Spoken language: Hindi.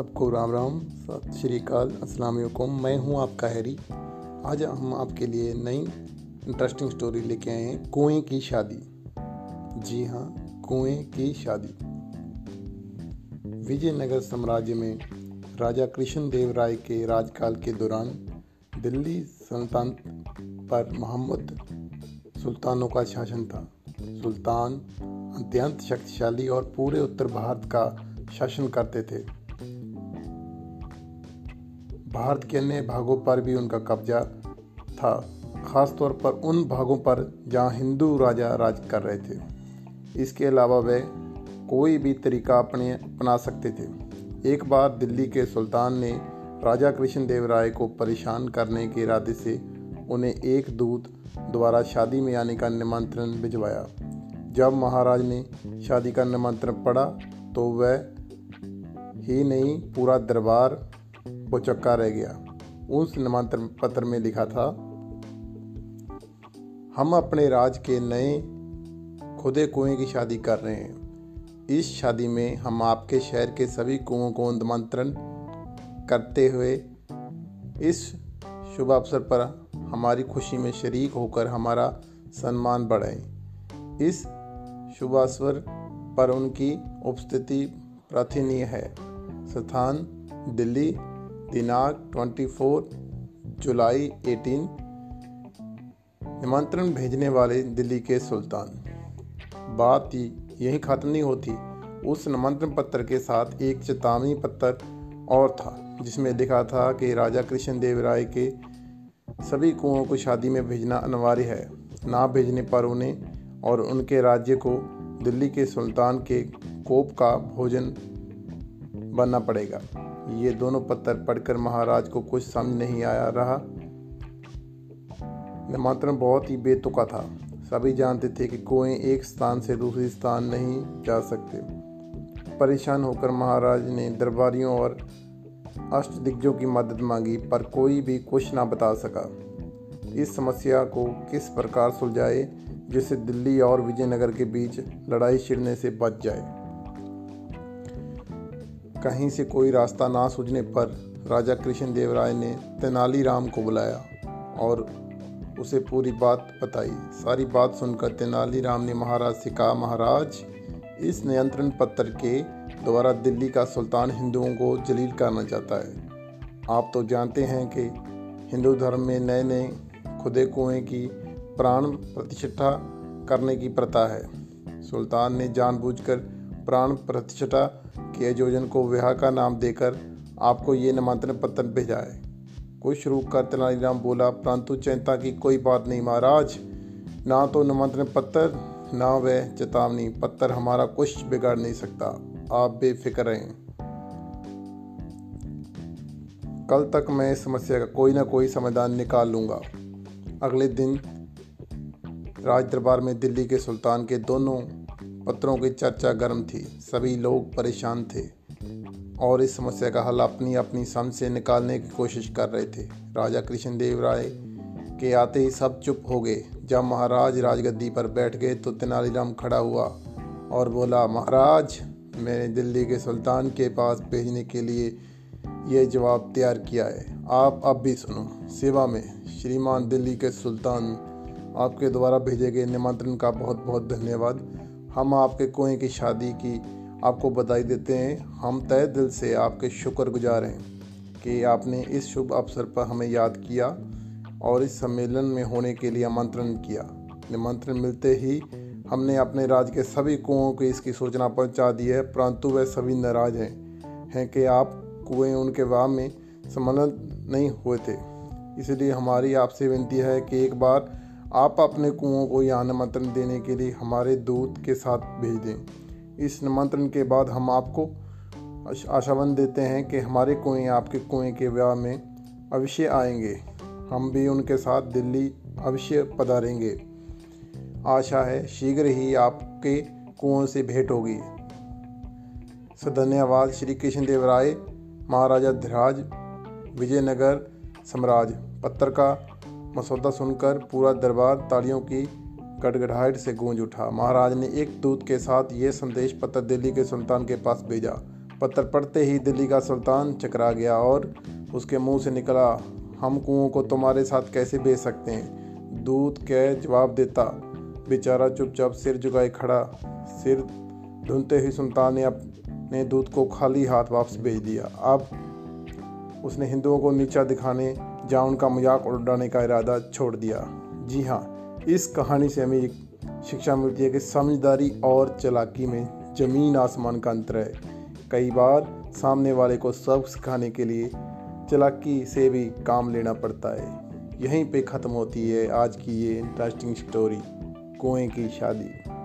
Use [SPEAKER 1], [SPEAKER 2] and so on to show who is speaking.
[SPEAKER 1] सबको राम राम, सत श्रीकाल अस्सलाम वालेकुम। मैं हूँ आपका हैरी। आज हम आपके लिए नई इंटरेस्टिंग स्टोरी लेके आए हैं, कुएँ की शादी। जी हाँ कुएँ की शादी। विजयनगर साम्राज्य में राजा कृष्ण देव राय के राजकाल के दौरान दिल्ली सल्तनत पर मोहम्मद सुल्तानों का शासन था। सुल्तान अत्यंत शक्तिशाली और पूरे उत्तर भारत का शासन करते थे। भारत के अन्य भागों पर भी उनका कब्जा था, खासतौर पर उन भागों पर जहाँ हिंदू राजा राज कर रहे थे। इसके अलावा वे कोई भी तरीका अपने, अपना सकते थे। एक बार दिल्ली के सुल्तान ने राजा कृष्ण देव राय को परेशान करने के इरादे से उन्हें एक दूत द्वारा शादी में आने का निमंत्रण भिजवाया। जब महाराज ने शादी का निमंत्रण पढ़ा तो वह ही नहीं, पूरा दरबार चक्का रह गया। उस निमंत्रण पत्र में लिखा था, हम अपने राज के नए खुदे कुएँ की शादी कर रहे हैं। इस शादी में हम आपके शहर के सभी कुओं को निमंत्रण करते हुए इस शुभ अवसर पर हमारी खुशी में शरीक होकर हमारा सम्मान बढ़ाएँ। इस शुभ अवसर पर उनकी उपस्थिति प्रार्थनीय है। स्थान दिल्ली दिनांक 24 जुलाई 18 निमंत्रण भेजने वाले दिल्ली के सुल्तान। बात ही यही खत्म नहीं होती। उस निमंत्रण पत्र के साथ एक चेतावनी पत्र और था, जिसमें लिखा था कि राजा कृष्ण देव राय के सभी कुओं को शादी में भेजना अनिवार्य है। ना भेजने पर उन्हें और उनके राज्य को दिल्ली के सुल्तान के कोप का भोजन बनना पड़ेगा। ये दोनों पत्थर पढ़कर महाराज को कुछ समझ नहीं आया रहा। निमंत्रण बहुत ही बेतुका था। सभी जानते थे कि कोई एक स्थान से दूसरे स्थान नहीं जा सकते। परेशान होकर महाराज ने दरबारियों और अष्टदिग्गजों की मदद मांगी, पर कोई भी कुछ ना बता सका। इस समस्या को किस प्रकार सुलझाए, जिससे दिल्ली और विजयनगर के बीच लड़ाई छिड़ने से बच जाए? कहीं से कोई रास्ता ना सूझने पर राजा कृष्ण देव राय ने तेनालीराम को बुलाया और उसे पूरी बात बताई। सारी बात सुनकर तेनालीराम ने महाराज से कहा, महाराज, इस नियंत्रण पत्र के द्वारा दिल्ली का सुल्तान हिंदुओं को जलील करना चाहता है। आप तो जानते हैं कि हिंदू धर्म में नए नए खुदे कुएँ की प्राण प्रतिष्ठा करने की प्रथा है। सुल्तान ने जानबूझकर प्राण प्रतिष्ठा के आयोजन को विवाह का नाम देकर आपको ये निमंत्रण पत्र भेजा है। कुछ रुक कर तेनालीराम बोला, परंतु चिंता की कोई बात नहीं महाराज। ना तो निमंत्रण पत्र, ना वह चेतावनी। पत्र हमारा कुछ बिगाड़ नहीं सकता। आप बेफिक्र रहें। कल तक मैं इस समस्या का कोई ना कोई समाधान निकाल लूँगा। अगले दिन राज दरबार में दिल्ली के सुल्तान के दोनों पत्रों की चर्चा गर्म थी। सभी लोग परेशान थे और इस समस्या का हल अपनी अपनी समझ से निकालने की कोशिश कर रहे थे। राजा कृष्णदेव राय के आते ही सब चुप हो गए। जब महाराज राजगद्दी पर बैठ गए तो तेनालीराम खड़ा हुआ और बोला, महाराज, मैंने दिल्ली के सुल्तान के पास भेजने के लिए यह जवाब तैयार किया है। आप अब भी सुनो। सेवा में श्रीमान दिल्ली के सुल्तान आपके द्वारा भेजे गए निमंत्रण का बहुत बहुत धन्यवाद। हम आपके कुएँ की शादी की आपको बधाई देते हैं। हम तय दिल से आपके शुक्रगुजार हैं कि आपने इस शुभ अवसर पर हमें याद किया और इस सम्मेलन में होने के लिए आमंत्रण किया। निमंत्रण मिलते ही हमने अपने राज्य के सभी कुओं को इसकी सूचना पहुँचा दी है, परंतु वह सभी नाराज़ हैं हैं कि आप कुएँ उनके वाह में सम्मिलित नहीं हुए थे। इसलिए हमारी आपसे विनती है कि एक बार आप अपने कुओं को यहाँ निमंत्रण देने के लिए हमारे दूत के साथ भेज दें। इस निमंत्रण के बाद हम आपको आशावन देते हैं कि हमारे कुएँ आपके कुएँ के विवाह में अवश्य आएँगे। हम भी उनके साथ दिल्ली अवश्य पधारेंगे। आशा है शीघ्र ही आपके कुओं से भेंट होगी। धन्यवाद श्री कृष्ण देव राय महाराजा धिराज, विजयनगर सम्राज पत्र का मसौदा सुनकर पूरा दरबार तालियों की गड़गड़ाहट से गूंज उठा। महाराज ने एक दूत के साथ ये संदेश पत्र दिल्ली के सुल्तान के पास भेजा। पत्र पढ़ते ही दिल्ली का सुल्तान चकरा गया और उसके मुँह से निकला, हम कुओं को तुम्हारे साथ कैसे भेज सकते हैं? दूत के जवाब देता, बेचारा चुपचाप सिर झुकाए खड़ा, सिर ढूंढते ही सुल्तान ने अपने दूत को खाली हाथ वापस भेज दिया। अब उसने हिंदुओं को नीचा दिखाने जहाँ उनका मज़ाक उड़ाने का इरादा छोड़ दिया। जी हाँ इस कहानी से हमें शिक्षा मिलती है कि समझदारी और चलाकी में ज़मीन आसमान का अंतर है। कई बार सामने वाले को सब सिखाने के लिए चलाकी से भी काम लेना पड़ता है। यहीं पे ख़त्म होती है आज की ये इंटरेस्टिंग स्टोरी कुएँ की शादी।